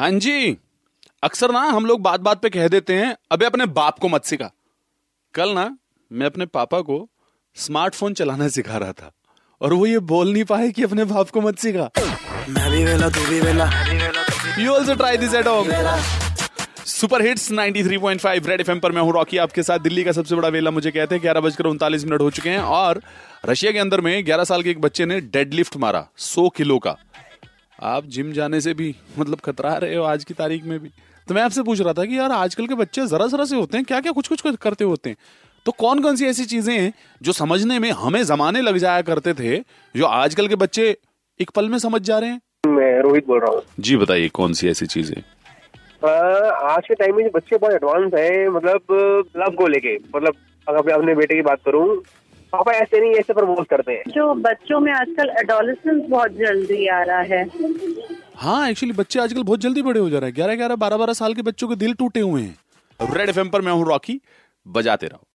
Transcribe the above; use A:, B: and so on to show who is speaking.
A: हाँ जी। अक्सर ना हम लोग बात बात पे कह देते हैं अबे अपने बाप को मत सिखा। कल ना मैं अपने पापा को स्मार्टफ़ोन चलाना सिखा रहा था और वो ये बोल नहीं पाए कि अपने बाप को मत सिखा।
B: मैं भी वेला तू भी वेला
A: you also try this at home super hits 93.5 Red FM पर मैं हूँ रॉकी आपके साथ दिल्ली का सबसे बड़ा वेला मुझे कहते हैं ग्यारह बजकर उनतालीस मिनट हो चुके हैं और रशिया के अंदर में 11 साल के एक बच्चे ने डेडलिफ्ट मारा 100 किलो का। आप जिम जाने से भी मतलब खतरा रहे हो आज की तारीख में भी। तो मैं आपसे पूछ रहा था कि यार आजकल के बच्चे जरा जरा से होते हैं क्या क्या कुछ कुछ करते होते हैं? तो कौन कौन सी ऐसी चीज़ें हैं जो समझने में हमें जमाने लग जाया करते थे जो आजकल के बच्चे एक पल में समझ जा रहे हैं?
C: मैं रोहित बोल रहा हूँ।
A: जी बताइए कौन सी ऐसी चीज़ें?
C: आज के टाइम में बच्चे बहुत एडवांस है मतलब लव को लेके मतलब अगर मैं अपने बेटे की बात करूँ पापा ऐसे नहीं ऐसे प्रपोज करते हैं।
D: जो बच्चों में आजकल एडोलिसेंस बहुत जल्दी आ रहा है।
A: हाँ एक्चुअली बच्चे आजकल बहुत जल्दी बड़े हो जा रहे हैं। ग्यारह ग्यारह बारह बारह साल के बच्चों के दिल टूटे हुए हैं। रेड एफ़ पर मैं हूँ रॉकी। बजाते रहो।